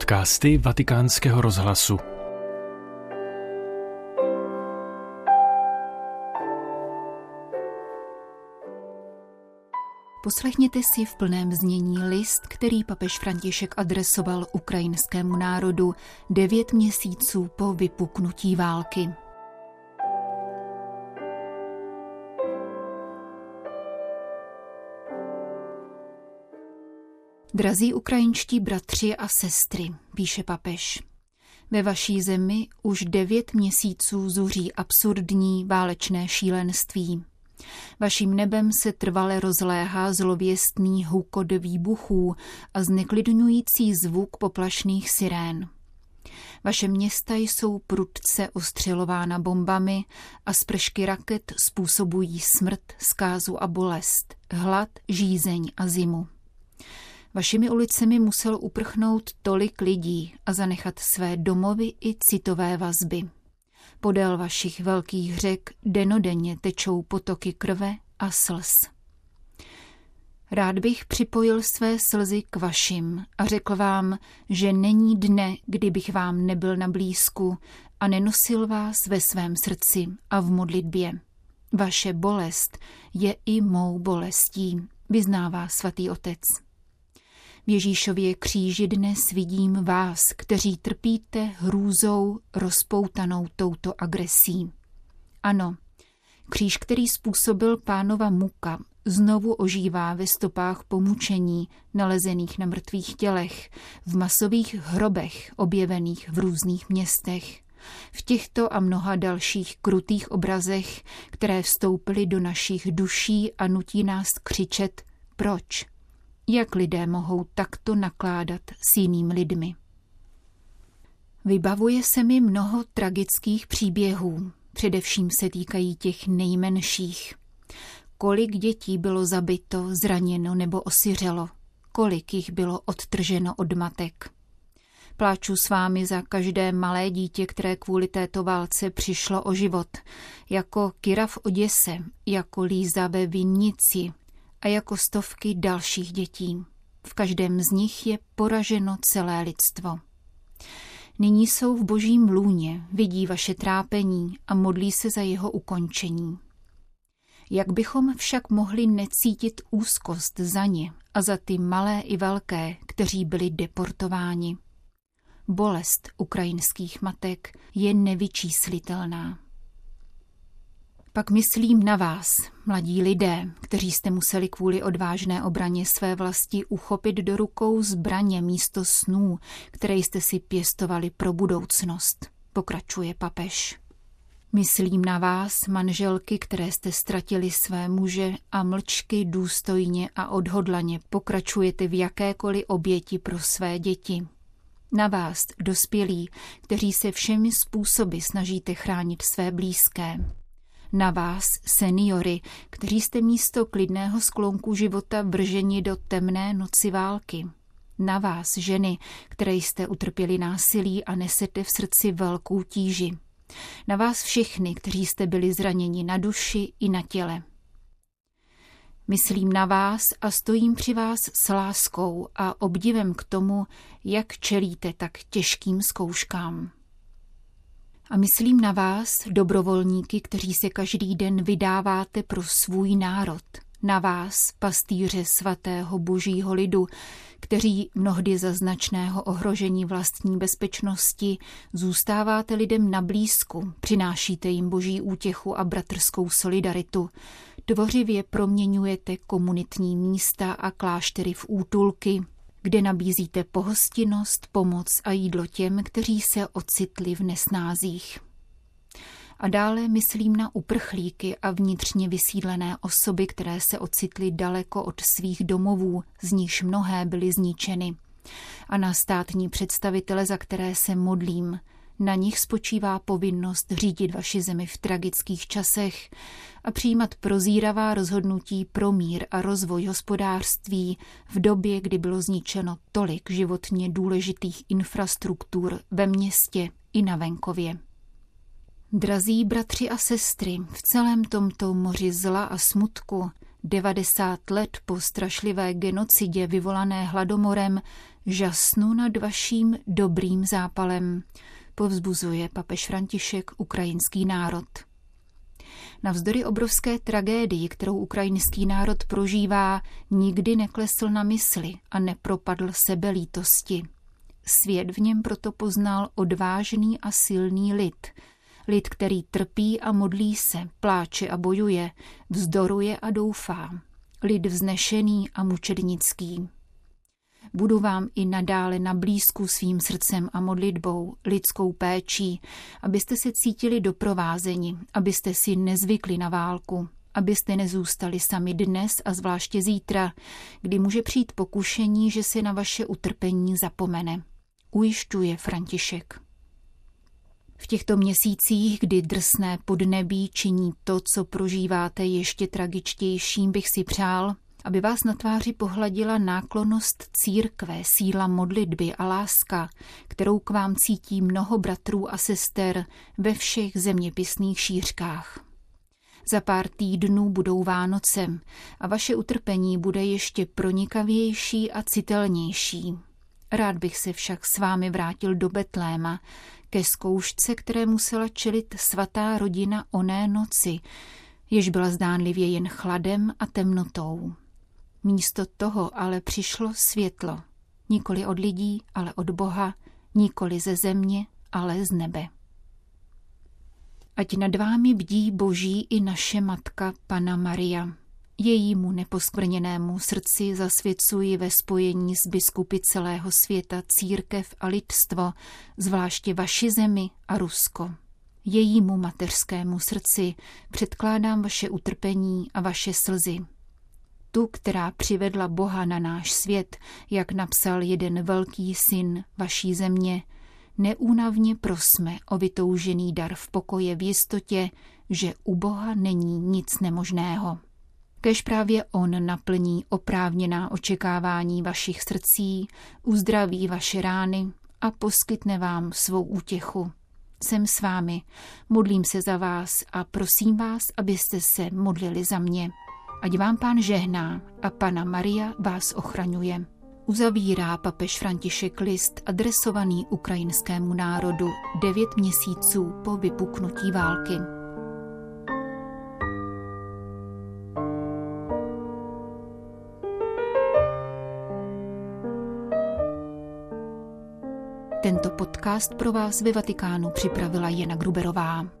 podcasty Vatikánského rozhlasu. Poslechněte si v plném znění list, který papež František adresoval ukrajinskému národu devět měsíců po vypuknutí války. Drazí ukrajinští bratři a sestry, píše papež, ve vaší zemi už devět měsíců zuří absurdní válečné šílenství. Vaším nebem se trvale rozléhá zlověstný hukot výbuchů a zneklidňující zvuk poplašných sirén. Vaše města jsou prudce ostřelována bombami a spršky raket způsobují smrt, zkázu a bolest, hlad, žízeň a zimu. Vašimi ulicemi muselo uprchnout tolik lidí a zanechat své domovy i citové vazby. Podél vašich velkých řek denodenně tečou potoky krve a slz. Rád bych připojil své slzy k vašim a řekl vám, že není dne, kdybych vám nebyl na blízku a nenosil vás ve svém srdci a v modlitbě. Vaše bolest je i mou bolestí, vyznává svatý otec. Ježíšově kříži dnes vidím vás, kteří trpíte hrůzou rozpoutanou touto agresí. Ano, kříž, který způsobil pánova muka, znovu ožívá ve stopách pomučení nalezených na mrtvých tělech, v masových hrobech objevených v různých městech. V těchto a mnoha dalších krutých obrazech, které vstoupily do našich duší a nutí nás křičet proč? Jak lidé mohou takto nakládat s jinými lidmi? Vybavuje se mi mnoho tragických příběhů, především se týkají těch nejmenších. Kolik dětí bylo zabito, zraněno nebo osiřelo, kolik jich bylo odtrženo od matek. Pláču s vámi za každé malé dítě, které kvůli této válce přišlo o život, jako Kira v Oděse, jako Líza ve Vinici, a jako stovky dalších dětí. V každém z nich je poraženo celé lidstvo. Nyní jsou v božím lůně, vidí vaše trápení a modlí se za jeho ukončení. Jak bychom však mohli necítit úzkost za ně a za ty malé i velké, kteří byli deportováni? Bolest ukrajinských matek je nevyčíslitelná. Pak myslím na vás, mladí lidé, kteří jste museli kvůli odvážné obraně své vlasti uchopit do rukou zbraně místo snů, které jste si pěstovali pro budoucnost, pokračuje papež. Myslím na vás, manželky, které jste ztratili své muže a mlčky důstojně a odhodlaně pokračujete v jakékoliv oběti pro své děti. Na vás, dospělí, kteří se všemi způsoby snažíte chránit své blízké na vás, seniory, kteří jste místo klidného sklonku života vrženi do temné noci války. Na vás, ženy, které jste utrpěli násilí a nesete v srdci velkou tíži. Na vás všechny, kteří jste byli zraněni na duši i na těle. Myslím na vás a stojím při vás s láskou a obdivem k tomu, jak čelíte tak těžkým zkouškám. A myslím na vás, dobrovolníky, kteří se každý den vydáváte pro svůj národ. Na vás, pastýře svatého božího lidu, kteří mnohdy za značného ohrožení vlastní bezpečnosti zůstáváte lidem na blízku, přinášíte jim boží útěchu a bratrskou solidaritu, tvořivě proměňujete komunitní místa a kláštery v útulky, kde nabízíte pohostinnost, pomoc a jídlo těm, kteří se ocitli v nesnázích. A dále myslím na uprchlíky a vnitřně vysídlené osoby, které se ocitly daleko od svých domovů, z nichž mnohé byly zničeny. A na státní představitele, za které se modlím, na nich spočívá povinnost řídit vaši zemi v tragických časech a přijímat prozíravá rozhodnutí pro mír a rozvoj hospodářství v době, kdy bylo zničeno tolik životně důležitých infrastruktur ve městě i na venkově. Drazí bratři a sestry, v celém tomto moři zla a smutku 90 let po strašlivé genocidě vyvolané hladomorem žasnu nad vaším dobrým zápalem, povzbuzuje papež František ukrajinský národ. Navzdory obrovské tragédii, kterou ukrajinský národ prožívá, nikdy neklesl na mysli a nepropadl sebelítosti. Svět v něm proto poznal odvážný a silný lid. Lid, který trpí a modlí se, pláče a bojuje, vzdoruje a doufá. Lid vznešený a mučednický. Budu vám i nadále na blízku svým srdcem a modlitbou, lidskou péčí, abyste se cítili doprovázeni, abyste si nezvykli na válku, abyste nezůstali sami dnes a zvláště zítra, kdy může přijít pokušení, že se na vaše utrpení zapomene. Ujišťuje František. V těchto měsících, kdy drsné podnebí činí to, co prožíváte ještě tragičtějším, bych si přál, aby vás na tváři pohladila náklonost církve, síla modlitby a láska, kterou k vám cítí mnoho bratrů a sester ve všech zeměpisných šířkách. Za pár týdnů budou Vánocem a vaše utrpení bude ještě pronikavější a citelnější. Rád bych se však s vámi vrátil do Betléma, ke zkoušce, které musela čelit svatá rodina oné noci, jež byla zdánlivě jen chladem a temnotou. Místo toho ale přišlo světlo, nikoli od lidí, ale od Boha, nikoli ze země, ale z nebe. Ať nad vámi bdí Boží i naše matka Pana Maria. Jejímu neposkvrněnému srdci zasvěcuji ve spojení s biskupy celého světa církev a lidstvo, zvláště vaši zemi a Rusko. Jejímu mateřskému srdci předkládám vaše utrpení a vaše slzy tu, která přivedla Boha na náš svět, jak napsal jeden velký syn vaší země, neúnavně prosme o vytoužený dar v pokoje v jistotě, že u Boha není nic nemožného. Kež právě On naplní oprávněná očekávání vašich srdcí, uzdraví vaše rány a poskytne vám svou útěchu. Jsem s vámi, modlím se za vás a prosím vás, abyste se modlili za mě. Ať vám pán žehná a pana Maria vás ochraňuje. Uzavírá papež František list adresovaný ukrajinskému národu devět měsíců po vypuknutí války. Tento podcast pro vás ve Vatikánu připravila Jana Gruberová.